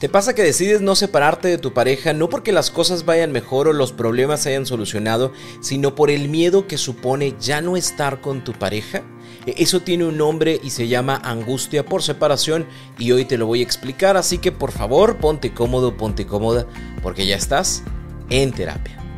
¿Te pasa que decides no separarte de tu pareja no porque las cosas vayan mejor o los problemas se hayan solucionado, sino por el miedo que supone ya no estar con tu pareja? E, eso tiene un nombre y se llama angustia por separación y hoy te lo voy a explicar, así que por favor ponte cómodo, ponte cómoda, porque ya estás en terapia.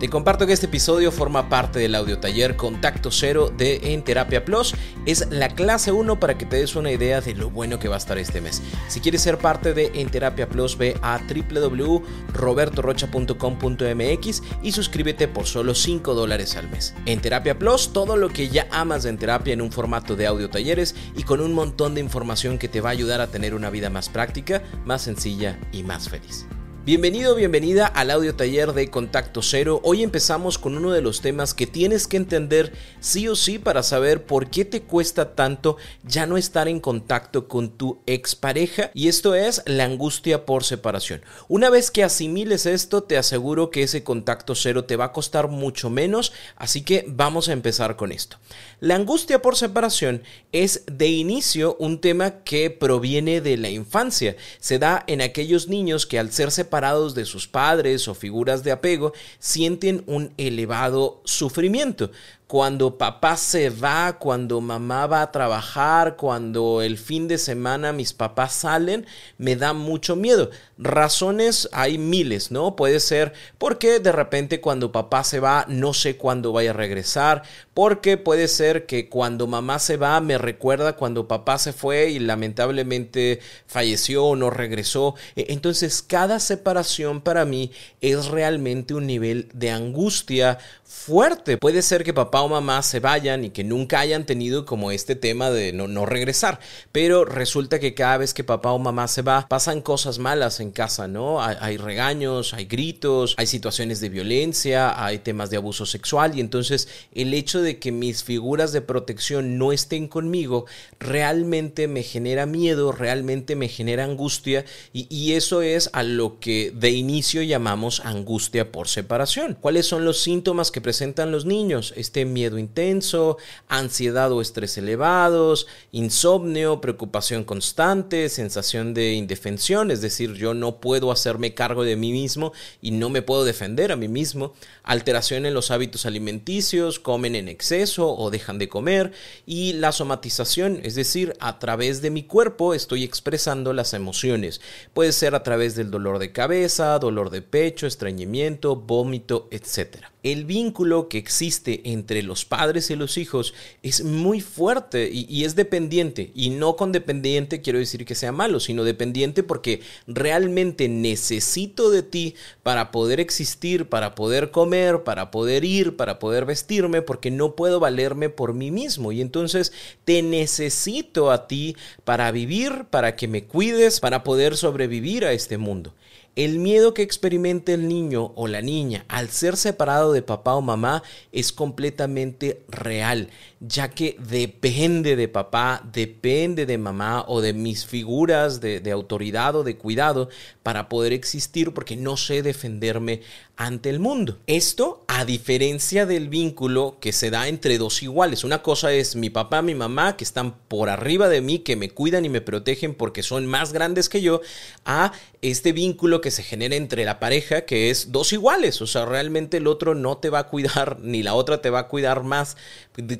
Te comparto que este episodio forma parte del audio taller Contacto Cero de En Terapia Plus. Es la clase 1 para que te des una idea de lo bueno que va a estar este mes. Si quieres ser parte de En Terapia Plus, ve a www.robertorocha.com.mx y suscríbete por solo 5 dólares al mes. En Terapia Plus, todo lo que ya amas en terapia en un formato de audio talleres y con un montón de información que te va a ayudar a tener una vida más práctica, más sencilla y más feliz. Bienvenido, bienvenida al audio taller de Contacto Cero. Hoy empezamos con uno de los temas que tienes que entender sí o sí para saber por qué te cuesta tanto ya no estar en contacto con tu expareja y esto es la angustia por separación. Una vez que asimiles esto, te aseguro que ese contacto cero te va a costar mucho menos, así que vamos a empezar con esto. La angustia por separación es de inicio un tema que proviene de la infancia. Se da en aquellos niños que al ser separados de sus padres o figuras de apego sienten un elevado sufrimiento cuando papá se va, cuando mamá va a trabajar, cuando el fin de semana mis papás salen, me da mucho miedo. Razones hay miles, ¿no? Puede ser porque de repente cuando papá se va no sé cuándo vaya a regresar, porque puede ser que cuando mamá se va me recuerda cuando papá se fue y lamentablemente falleció o no regresó. E, entonces cada separación para mí es realmente un nivel de angustia fuerte. Puede ser que papá o mamá se vayan y que nunca hayan tenido como este tema de no, no regresar, pero resulta que cada vez que papá o mamá se va, pasan cosas malas en casa, ¿no? Hay, regaños, hay gritos, hay situaciones de violencia, hay temas de abuso sexual y entonces el hecho de que mis figuras de protección no estén conmigo realmente me genera miedo, realmente me genera angustia y, y eso es a lo que de inicio llamamos angustia por separación. ¿Cuáles son los síntomas que presentan los niños, este miedo intenso, ansiedad o estrés elevados, insomnio, preocupación constante, sensación de indefensión, es decir, yo no puedo hacerme cargo de mí mismo y no me puedo defender a mí mismo, alteración en los hábitos alimenticios, comen en exceso o dejan de comer y la somatización, es decir, a través de mi cuerpo estoy expresando las emociones. Puede ser a través del dolor de cabeza, dolor de pecho, estreñimiento, vómito, etc. El vínculo que existe entre los padres y los hijos es muy fuerte y, y, es dependiente. Y no con dependiente quiero decir que sea malo, sino dependiente porque realmente necesito de ti para poder existir, para poder comer, para poder ir, para poder vestirme, porque no puedo valerme por mí mismo. Y entonces te necesito a ti para vivir, para que me cuides, para poder sobrevivir a este mundo. El miedo que experimenta el niño o la niña al ser separado de papá o mamá es completamente real, ya que depende de papá, depende de mamá o de mis figuras de, de autoridad o de cuidado para poder existir porque no sé defenderme ante el mundo. Esto a diferencia del vínculo que se da entre dos iguales. Una cosa es mi papá, mi mamá, que están por arriba de mí, que me cuidan y me protegen porque son más grandes que yo, a este vínculo que se genera entre la pareja, que es dos iguales. O sea, realmente el otro no te va a cuidar, ni la otra te va a cuidar más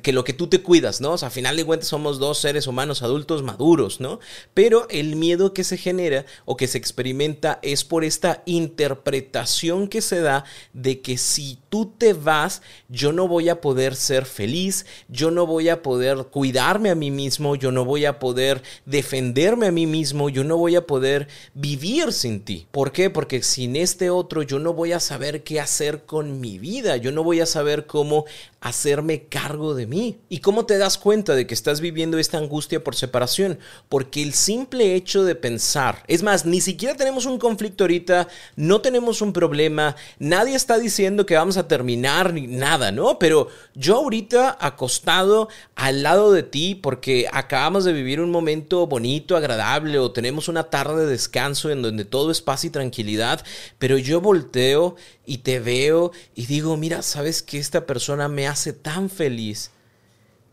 que lo que tú te cuidas, ¿no? O sea, a final de cuentas somos dos seres humanos adultos maduros, ¿no? Pero el miedo que se genera o que se experimenta es por esta interpretación que se da de que si tú te vas, yo no voy a poder ser feliz, yo no voy a poder cuidarme a mí mismo, yo no voy a poder defenderme a mí mismo, yo no voy a poder vivir sin ti. ¿Por qué? Porque sin este otro yo no voy a saber qué hacer con mi vida, yo no voy a saber cómo hacerme cargo de mí. ¿Y cómo te das cuenta de que estás viviendo esta angustia por separación? Porque el simple hecho de pensar, es más, ni siquiera tenemos un conflicto ahorita, no tenemos un problema, nadie está diciendo que vamos a terminar ni nada, ¿no? Pero yo ahorita acostado al lado de ti porque acabamos de vivir un momento bonito, agradable o tenemos una tarde de descanso en donde todo es paz y tranquilidad, pero yo volteo y te veo y digo, mira, ¿sabes que esta persona me hace tan feliz?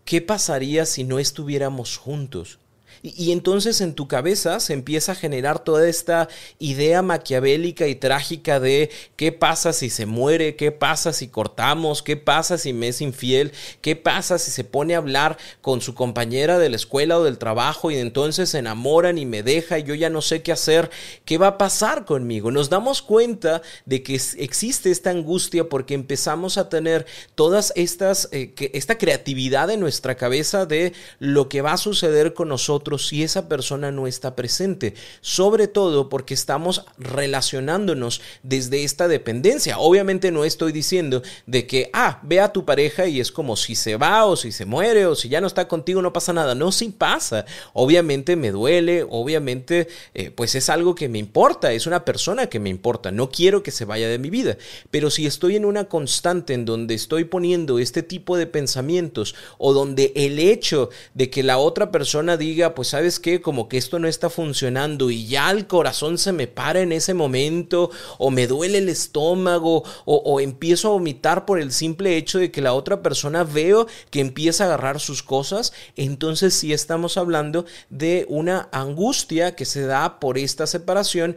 ¿Qué pasaría si no estuviéramos juntos? Y, entonces en tu cabeza se empieza a generar toda esta idea maquiavélica y trágica de qué pasa si se muere, qué pasa si cortamos, qué pasa si me es infiel, qué pasa si se pone a hablar con su compañera de la escuela o del trabajo y entonces se enamoran y me deja y yo ya no sé qué hacer, qué va a pasar conmigo. Nos damos cuenta de que existe esta angustia porque empezamos a tener todas estas, eh, esta creatividad en nuestra cabeza de lo que va a suceder con nosotros si esa persona no está presente, sobre todo porque estamos relacionándonos desde esta dependencia. Obviamente no estoy diciendo de que, ah, ve a tu pareja y es como si se va o si se muere o si ya no está contigo, no pasa nada. No, sí pasa. Obviamente me duele, obviamente eh, pues es algo que me importa, es una persona que me importa, no quiero que se vaya de mi vida. Pero si estoy en una constante en donde estoy poniendo este tipo de pensamientos o donde el hecho de que la otra persona diga, pues sabes qué, como que esto no está funcionando y ya el corazón se me para en ese momento o me duele el estómago o, empiezo a vomitar por el simple hecho de que la otra persona veo que empieza a agarrar sus cosas, entonces sí estamos hablando de una angustia que se da por esta separación,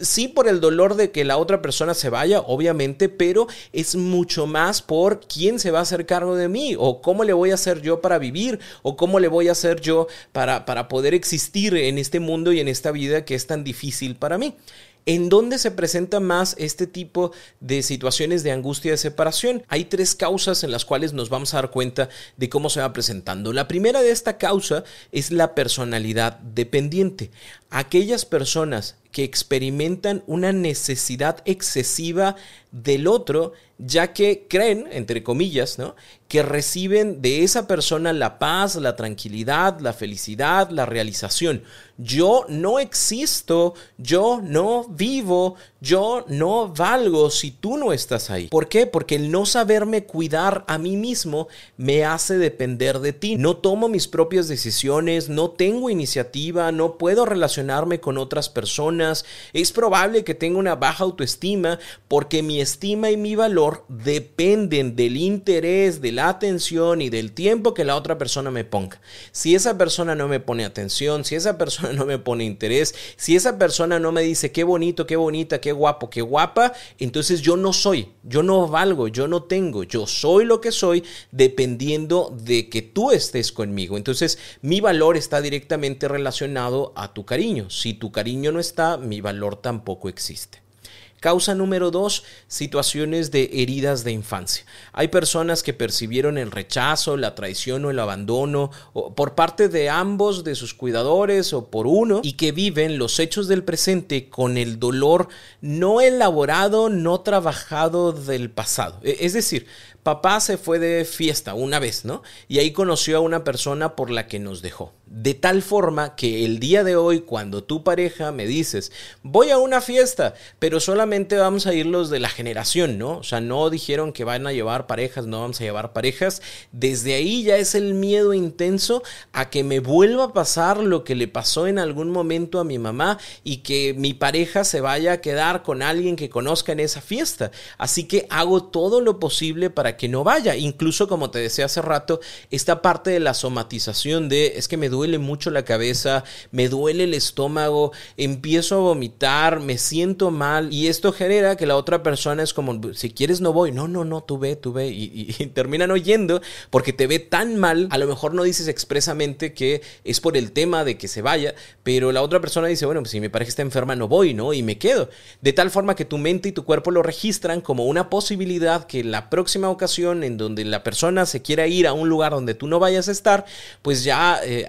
sí por el dolor de que la otra persona se vaya, obviamente, pero es mucho más por quién se va a hacer cargo de mí o cómo le voy a hacer yo para vivir o cómo le voy a hacer yo para, para poder existir en este mundo y en esta vida que es tan difícil para mí. ¿En dónde se presenta más este tipo de situaciones de angustia de separación? Hay tres causas en las cuales nos vamos a dar cuenta de cómo se va presentando. La primera de esta causa es la personalidad dependiente. Aquellas personas que experimentan una necesidad excesiva del otro, ya que creen, entre comillas, ¿no? que reciben de esa persona la paz, la tranquilidad, la felicidad, la realización. Yo no existo, yo no vivo, yo no valgo si tú no estás ahí. ¿Por qué? Porque el no saberme cuidar a mí mismo me hace depender de ti. No tomo mis propias decisiones, no tengo iniciativa, no puedo relacionarme con otras personas. Es probable que tenga una baja autoestima porque mi estima y mi valor dependen del interés, de la atención y del tiempo que la otra persona me ponga. Si esa persona no me pone atención, si esa persona no me pone interés, si esa persona no me dice qué bonito, qué bonita, qué guapo, qué guapa, entonces yo no soy, yo no valgo, yo no tengo, yo soy lo que soy dependiendo de que tú estés conmigo. Entonces mi valor está directamente relacionado a tu cariño. Si tu cariño no está, mi valor tampoco existe. Causa número dos, situaciones de heridas de infancia. Hay personas que percibieron el rechazo, la traición o el abandono por parte de ambos de sus cuidadores o por uno y que viven los hechos del presente con el dolor no elaborado, no trabajado del pasado. E, es decir, papá se fue de fiesta una vez, ¿no? Y ahí conoció a una persona por la que nos dejó. De tal forma que el día de hoy, cuando tu pareja me dices, voy a una fiesta, pero solamente vamos a ir los de la generación, ¿no? O sea, no dijeron que van a llevar parejas, no vamos a llevar parejas. Desde ahí ya es el miedo intenso a que me vuelva a pasar lo que le pasó en algún momento a mi mamá y que mi pareja se vaya a quedar con alguien que conozca en esa fiesta. Así que hago todo lo posible para que no vaya. Incluso, como te decía hace rato, esta parte de la somatización de es que me duele duele mucho la cabeza, me duele el estómago, empiezo a vomitar, me siento mal y esto genera que la otra persona es como, si quieres no voy, no, no, no, tú ve, tú ve y, terminan oyendo porque te ve tan mal, a lo mejor no dices expresamente que es por el tema de que se vaya, pero la otra persona dice, bueno, pues si mi pareja está enferma no voy, ¿no? Y me quedo. De tal forma que tu mente y tu cuerpo lo registran como una posibilidad que la próxima ocasión en donde la persona se quiera ir a un lugar donde tú no vayas a estar, pues ya eh,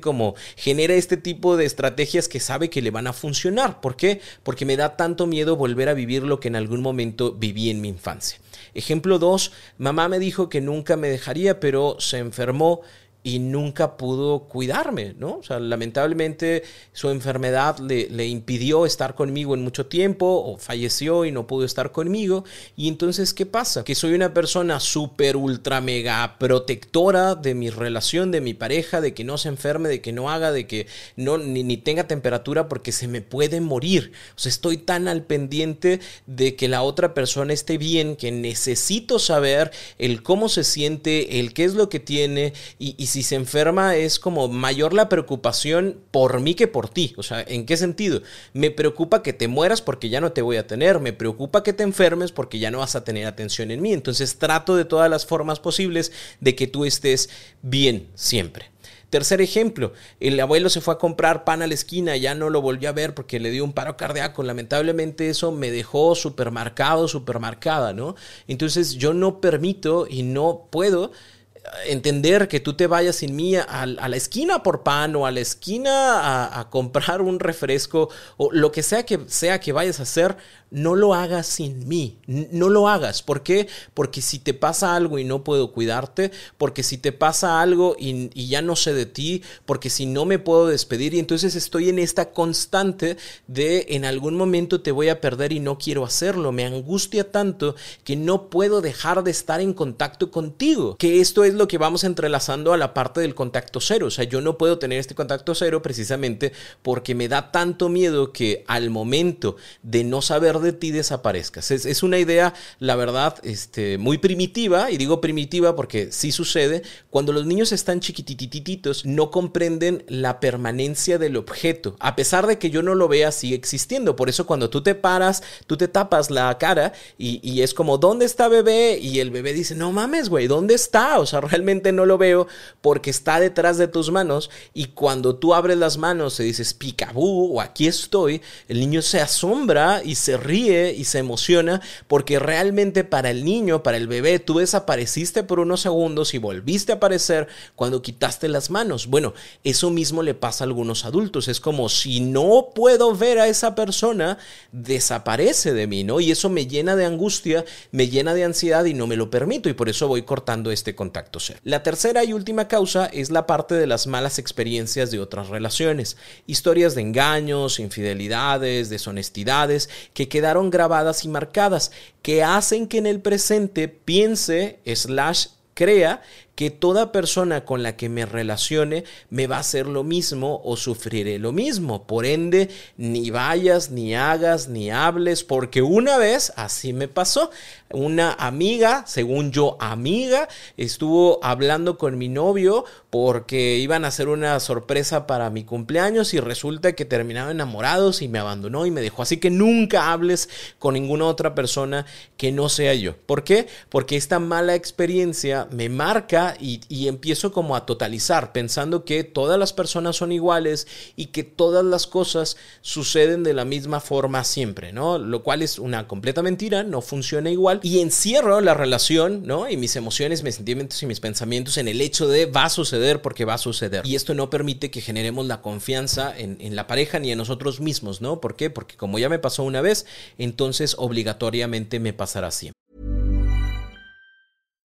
como genera este tipo de estrategias que sabe que le van a funcionar. ¿Por qué? Porque me da tanto miedo volver a vivir lo que en algún momento viví en mi infancia. Ejemplo 2, mamá me dijo que nunca me dejaría, pero se enfermó y nunca pudo cuidarme, ¿no? O sea, lamentablemente su enfermedad le, impidió estar conmigo en mucho tiempo o falleció y no pudo estar conmigo. Y entonces, ¿qué pasa? Que soy una persona súper, ultra, mega protectora de mi relación, de mi pareja, de que no se enferme, de que no haga, de que no ni, ni tenga temperatura porque se me puede morir. O sea, estoy tan al pendiente de que la otra persona esté bien que necesito saber el cómo se siente, el qué es lo que tiene y, y si se enferma es como mayor la preocupación por mí que por ti. O sea, ¿en qué sentido? Me preocupa que te mueras porque ya no te voy a tener, me preocupa que te enfermes porque ya no vas a tener atención en mí. Entonces trato de todas las formas posibles de que tú estés bien siempre. Tercer ejemplo, el abuelo se fue a comprar pan a la esquina, ya no lo volvió a ver porque le dio un paro cardíaco. Lamentablemente eso me dejó supermarcado, supermarcada, ¿no? Entonces yo no permito y no puedo entender que tú te vayas sin mí a, la esquina por pan o a la esquina a, a, comprar un refresco o lo que sea que sea que vayas a hacer, no lo hagas sin mí, no lo hagas. ¿Por qué? Porque si te pasa algo y no puedo cuidarte, porque si te pasa algo y, ya no sé de ti, porque si no me puedo despedir y entonces estoy en esta constante de en algún momento te voy a perder y no quiero hacerlo. Me angustia tanto que no puedo dejar de estar en contacto contigo. Que esto es lo que vamos entrelazando a la parte del contacto cero. O sea, yo no puedo tener este contacto cero precisamente porque me da tanto miedo que al momento de no saber de ti desaparezcas. Es, es, una idea, la verdad, este, muy primitiva, y digo primitiva porque sí sucede, cuando los niños están chiquititititos, no comprenden la permanencia del objeto. A pesar de que yo no lo vea, sigue existiendo. Por eso cuando tú te paras, tú te tapas la cara y, y es como, ¿dónde está bebé? Y el bebé dice, no mames, güey, ¿dónde está? O sea, realmente no lo veo porque está detrás de tus manos y cuando tú abres las manos y dices, picabú o aquí estoy, el niño se asombra y se ríe y se emociona porque realmente para el niño, para el bebé, tú desapareciste por unos segundos y volviste a aparecer cuando quitaste las manos. Bueno, eso mismo le pasa a algunos adultos. Es como si no puedo ver a esa persona, desaparece de mí, ¿no? Y eso me llena de angustia, me llena de ansiedad y no me lo permito y por eso voy cortando este contacto ser. La tercera y última causa es la parte de las malas experiencias de otras relaciones. Historias de engaños, infidelidades, deshonestidades que quedaron grabadas y marcadas, que hacen que en el presente piense, slash, crea que toda persona con la que me relacione me va a hacer lo mismo o sufriré lo mismo. Por ende, ni vayas, ni hagas, ni hables, porque una vez así me pasó. Una amiga, según yo amiga, estuvo hablando con mi novio porque iban a hacer una sorpresa para mi cumpleaños y resulta que terminaron enamorados y me abandonó y me dejó. Así que nunca hables con ninguna otra persona que no sea yo. ¿Por qué? Porque esta mala experiencia me marca y, empiezo como a totalizar, pensando que todas las personas son iguales y que todas las cosas suceden de la misma forma siempre, ¿no? Lo cual es una completa mentira, no funciona igual y encierro la relación, ¿no? Y mis emociones, mis sentimientos y mis pensamientos en el hecho de va a suceder porque va a suceder. Y esto no permite que generemos la confianza en, en la pareja ni en nosotros mismos, ¿no? ¿Por qué? Porque como ya me pasó una vez, entonces obligatoriamente me pasará siempre.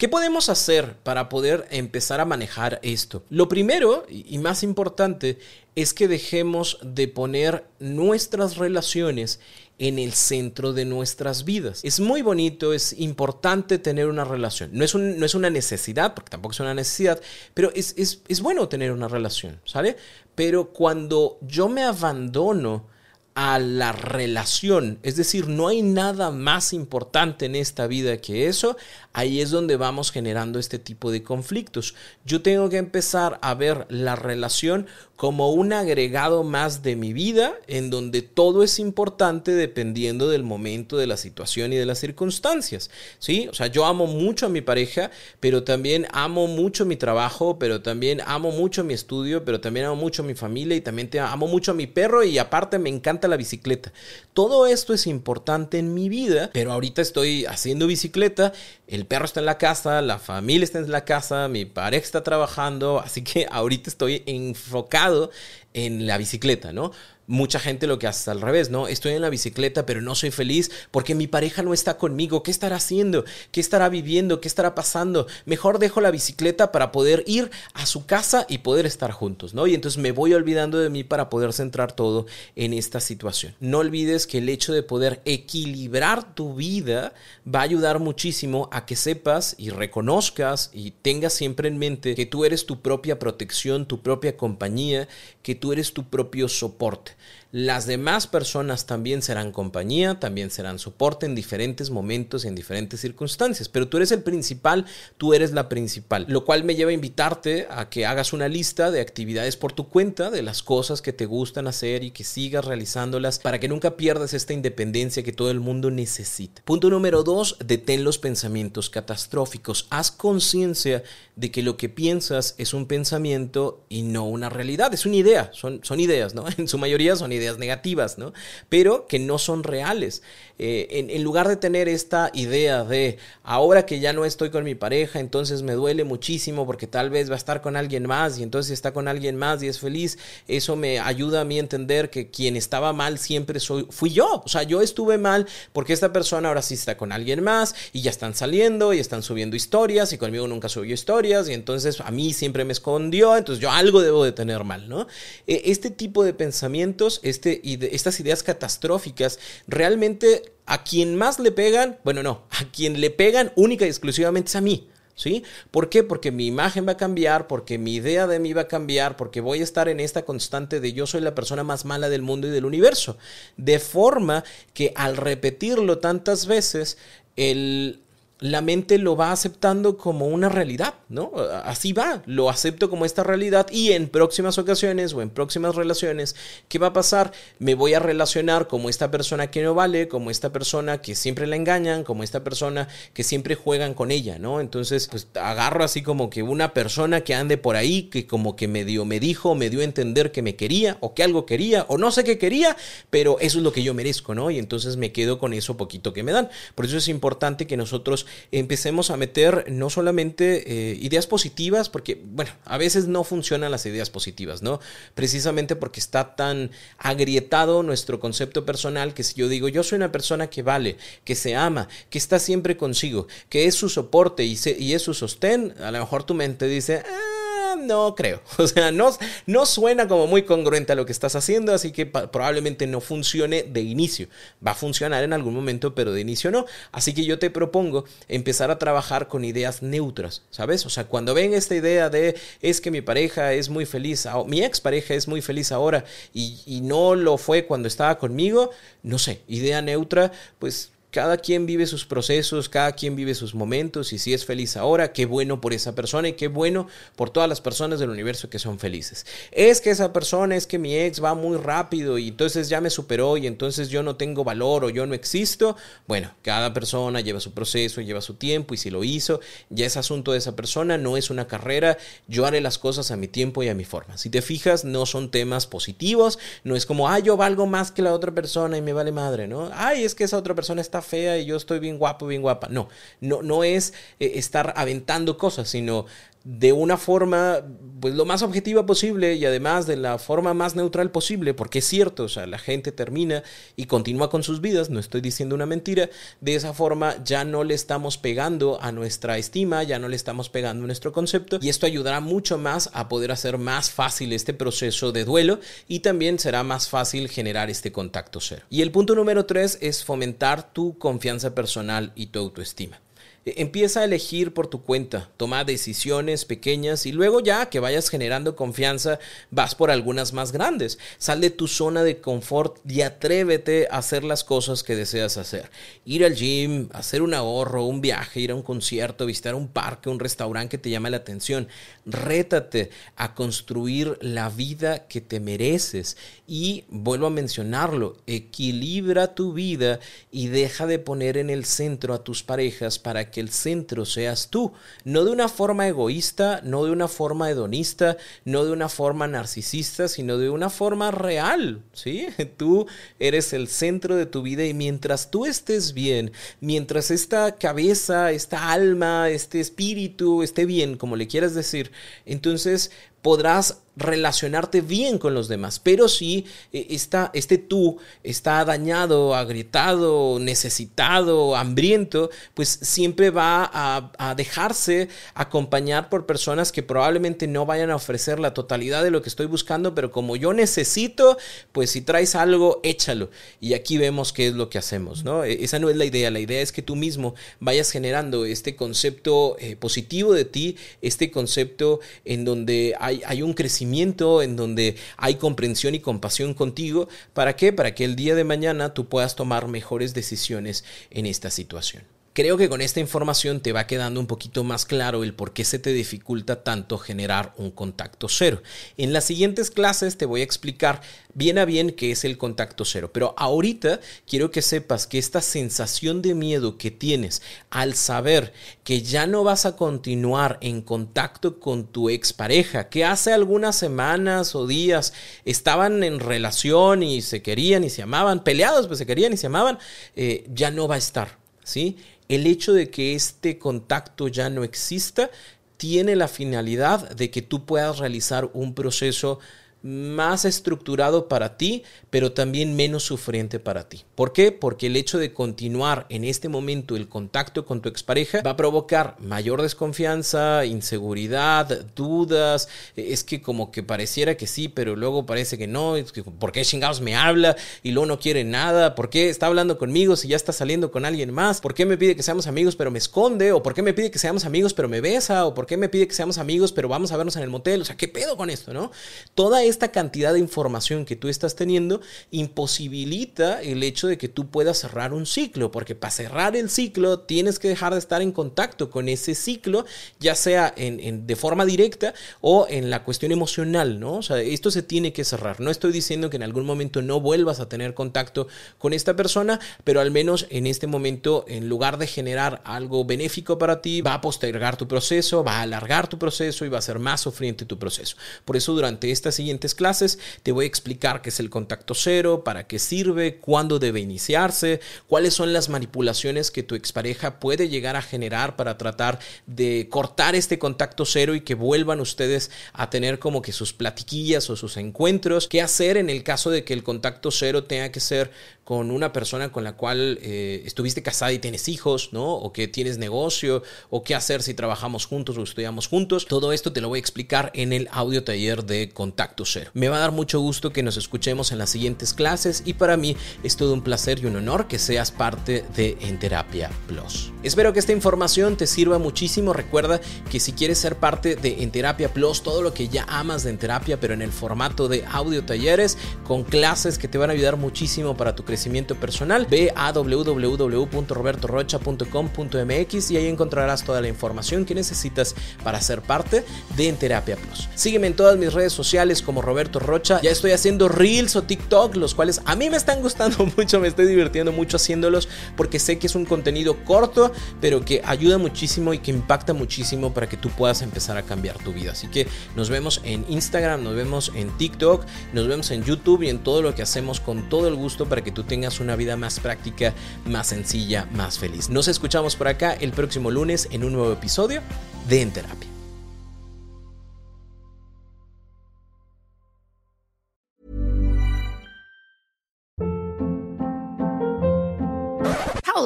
¿Qué podemos hacer para poder empezar a manejar esto? Lo primero y más importante es que dejemos de poner nuestras relaciones en el centro de nuestras vidas. Es muy bonito, es importante tener una relación. No es, no es una necesidad, porque tampoco es una necesidad, pero es, es, es bueno tener una relación, ¿sale? Pero cuando yo me abandono a la relación, es decir, no hay nada más importante en esta vida que eso, ahí es donde vamos generando este tipo de conflictos. Yo tengo que empezar a ver la relación como un agregado más de mi vida en donde todo es importante dependiendo del momento, de la situación y de las circunstancias. ¿Sí? O sea, yo amo mucho a mi pareja, pero también amo mucho mi trabajo, pero también amo mucho mi estudio, pero también amo mucho mi familia y también te amo mucho a mi perro y aparte me encanta la bicicleta. Todo esto es importante en mi vida, pero ahorita estoy haciendo bicicleta, el perro está en la casa, la familia está en la casa, mi pareja está trabajando, así que ahorita estoy enfocado pasado en la bicicleta, ¿no? Mucha gente lo que hace al revés, ¿no? Estoy en la bicicleta, pero no soy feliz porque mi pareja no está conmigo. ¿Qué estará haciendo? ¿Qué estará viviendo? ¿Qué estará pasando? Mejor dejo la bicicleta para poder ir a su casa y poder estar juntos, ¿no? Y entonces me voy olvidando de mí para poder centrar todo en esta situación. No olvides que el hecho de poder equilibrar tu vida va a ayudar muchísimo a que sepas y reconozcas y tengas siempre en mente que tú eres tu propia protección, tu propia compañía, que tú eres tu propio soporte. Las demás personas también serán compañía, también serán soporte en diferentes momentos y en diferentes circunstancias, pero tú eres el principal, tú eres la principal, lo cual me lleva a invitarte a que hagas una lista de actividades por tu cuenta, de las cosas que te gustan hacer y que sigas realizándolas para que nunca pierdas esta independencia que todo el mundo necesita. Punto número dos, detén los pensamientos catastróficos. Haz conciencia de que lo que piensas es un pensamiento y no una realidad, es una idea, son, son ideas, ¿no? En su mayoría son ideas ideas negativas, ¿no? Pero que no son reales. Eh, en, lugar de tener esta idea de ahora que ya no estoy con mi pareja, entonces me duele muchísimo porque tal vez va a estar con alguien más y entonces está con alguien más y es feliz, eso me ayuda a mí a entender que quien estaba mal siempre soy, fui yo. O sea, yo estuve mal porque esta persona ahora sí está con alguien más y ya están saliendo y están subiendo historias y conmigo nunca subió historias y entonces a mí siempre me escondió, entonces yo algo debo de tener mal, ¿no? E, este tipo de pensamientos este, estas ideas catastróficas, realmente a quien más le pegan, bueno, no, a quien le pegan única y exclusivamente es a mí. ¿Sí? ¿Por qué? Porque mi imagen va a cambiar, porque mi idea de mí va a cambiar, porque voy a estar en esta constante de yo soy la persona más mala del mundo y del universo. De forma que al repetirlo tantas veces, el la mente lo va aceptando como una realidad, ¿no? Así va, lo acepto como esta realidad y en próximas ocasiones o en próximas relaciones, ¿qué va a pasar? Me voy a relacionar como esta persona que no vale, como esta persona que siempre la engañan, como esta persona que siempre juegan con ella, ¿no? Entonces, pues agarro así como que una persona que ande por ahí, que como que me dio, me dijo, me dio a entender que me quería o que algo quería o no sé qué quería, pero eso es lo que yo merezco, ¿no? Y entonces me quedo con eso poquito que me dan. Por eso es importante que nosotros empecemos a meter no solamente eh, ideas positivas, porque, bueno, a veces no funcionan las ideas positivas, ¿no? Precisamente porque está tan agrietado nuestro concepto personal que si yo digo, yo soy una persona que vale, que se ama, que está siempre consigo, que es su soporte y, y es su sostén, a lo mejor tu mente dice, ah, no creo. O sea, no, no suena como muy congruente a lo que estás haciendo, así que probablemente no funcione de inicio. Va a funcionar en algún momento, pero de inicio no. Así que yo te propongo empezar a trabajar con ideas neutras, ¿sabes? O sea, cuando ven esta idea de es que mi pareja es muy feliz, mi expareja es muy feliz ahora y, y no lo fue cuando estaba conmigo, no sé, idea neutra, pues cada quien vive sus procesos, cada quien vive sus momentos y si es feliz ahora, qué bueno por esa persona y qué bueno por todas las personas del universo que son felices. Es que esa persona, es que mi ex va muy rápido y entonces ya me superó y entonces yo no tengo valor o yo no existo. Bueno, cada persona lleva su proceso, lleva su tiempo y si lo hizo, ya es asunto de esa persona, no es una carrera, yo haré las cosas a mi tiempo y a mi forma. Si te fijas, no son temas positivos, no es como, ay, yo valgo más que la otra persona y me vale madre, ¿no? Ay, es que esa otra persona está fea y yo estoy bien guapo, bien guapa. No, no, no es eh, estar aventando cosas, sino de una forma pues lo más objetiva posible y además de la forma más neutral posible, porque es cierto, o sea, la gente termina y continúa con sus vidas, no estoy diciendo una mentira, de esa forma ya no le estamos pegando a nuestra estima, ya no le estamos pegando a nuestro concepto y esto ayudará mucho más a poder hacer más fácil este proceso de duelo y también será más fácil generar este contacto cero. Y el punto número tres es fomentar tu confianza personal y tu autoestima. E, empieza a elegir por tu cuenta, toma decisiones pequeñas y luego ya que vayas generando confianza, vas por algunas más grandes. Sal de tu zona de confort y atrévete a hacer las cosas que deseas hacer. Ir al gym, hacer un ahorro, un viaje, ir a un concierto, visitar un parque, un restaurante que te llame la atención. Rétate a construir la vida que te mereces y vuelvo a mencionarlo, equilibra tu vida y deja de poner en el centro a tus parejas para que el centro seas tú, no de una forma egoísta, no de una forma hedonista, no de una forma narcisista, sino de una forma real, ¿sí? Tú eres el centro de tu vida y mientras tú estés bien, mientras esta cabeza, esta alma, este espíritu esté bien, como le quieras decir, entonces podrás relacionarte bien con los demás. Pero si eh, este tú está dañado, agrietado, necesitado, hambriento, pues siempre va a, a, dejarse acompañar por personas que probablemente no vayan a ofrecer la totalidad de lo que estoy buscando, pero como yo necesito, pues si traes algo, échalo. Y aquí vemos qué es lo que hacemos, ¿no? E, esa no es la idea, la idea es que tú mismo vayas generando este concepto eh, positivo de ti, este concepto en donde hay, hay un crecimiento en donde hay comprensión y compasión contigo. ¿Para qué? Para que el día de mañana tú puedas tomar mejores decisiones en esta situación. Creo que con esta información te va quedando un poquito más claro el por qué se te dificulta tanto generar un contacto cero. En las siguientes clases te voy a explicar bien a bien qué es el contacto cero, pero ahorita quiero que sepas que esta sensación de miedo que tienes al saber que ya no vas a continuar en contacto con tu expareja, que hace algunas semanas o días estaban en relación y se querían y se amaban, peleados, pues se querían y se amaban, eh, ya no va a estar, ¿sí? El hecho de que este contacto ya no exista tiene la finalidad de que tú puedas realizar un proceso más estructurado para ti, pero también menos sufriente para ti. ¿Por qué? Porque el hecho de continuar en este momento el contacto con tu expareja va a provocar mayor desconfianza, inseguridad, dudas. Es que como que pareciera que sí, pero luego parece que no. ¿Por qué chingados me habla y luego no quiere nada? ¿Por qué está hablando conmigo si ya está saliendo con alguien más? ¿Por qué me pide que seamos amigos pero me esconde? ¿O por qué me pide que seamos amigos pero me besa? ¿O por qué me pide que seamos amigos pero vamos a vernos en el motel? O sea, ¿qué pedo con esto, no? Toda esta cantidad de información que tú estás teniendo imposibilita el hecho de que tú puedas cerrar un ciclo, porque para cerrar el ciclo tienes que dejar de estar en contacto con ese ciclo, ya sea en, de forma directa o en la cuestión emocional, ¿no? O sea, esto se tiene que cerrar. No estoy diciendo que en algún momento no vuelvas a tener contacto con esta persona, pero al menos en este momento, en lugar de generar algo benéfico para ti, va a postergar tu proceso, va a alargar tu proceso y va a ser más sufriente tu proceso. Por eso durante estas clases te voy a explicar qué es el contacto cero, para qué sirve, cuándo debe iniciarse, cuáles son las manipulaciones que tu expareja puede llegar a generar para tratar de cortar este contacto cero y que vuelvan ustedes a tener como que sus platiquillas o sus encuentros, qué hacer en el caso de que el contacto cero tenga que ser con una persona con la cual eh, estuviste casada y tienes hijos, ¿no? O que tienes negocio, o qué hacer si trabajamos juntos o estudiamos juntos. Todo esto te lo voy a explicar en el audio taller de Contacto Me va a dar mucho gusto que nos escuchemos en las siguientes clases y para mí es todo un placer y un honor que seas parte de En Terapia Plus. Espero que esta información te sirva muchísimo. Recuerda que si quieres ser parte de En Terapia Plus, todo lo que ya amas de En Terapia, pero en el formato de audio talleres, con clases que te van a ayudar muchísimo para tu crecimiento personal, ve a www.robertorocha.com.mx y ahí encontrarás toda la información que necesitas para ser parte de En Terapia Plus. Sígueme en todas mis redes sociales Roberto Rocha. Ya estoy haciendo Reels o TikTok, los cuales a mí me están gustando mucho, me estoy divirtiendo mucho haciéndolos porque sé que es un contenido corto, pero que ayuda muchísimo y que impacta muchísimo para que tú puedas empezar a cambiar tu vida. Así que nos vemos en Instagram, nos vemos en TikTok, nos vemos en YouTube y en todo lo que hacemos con todo el gusto para que tú tengas una vida más práctica, más sencilla, más feliz. Nos escuchamos por acá el próximo lunes en un nuevo episodio de En Terapia.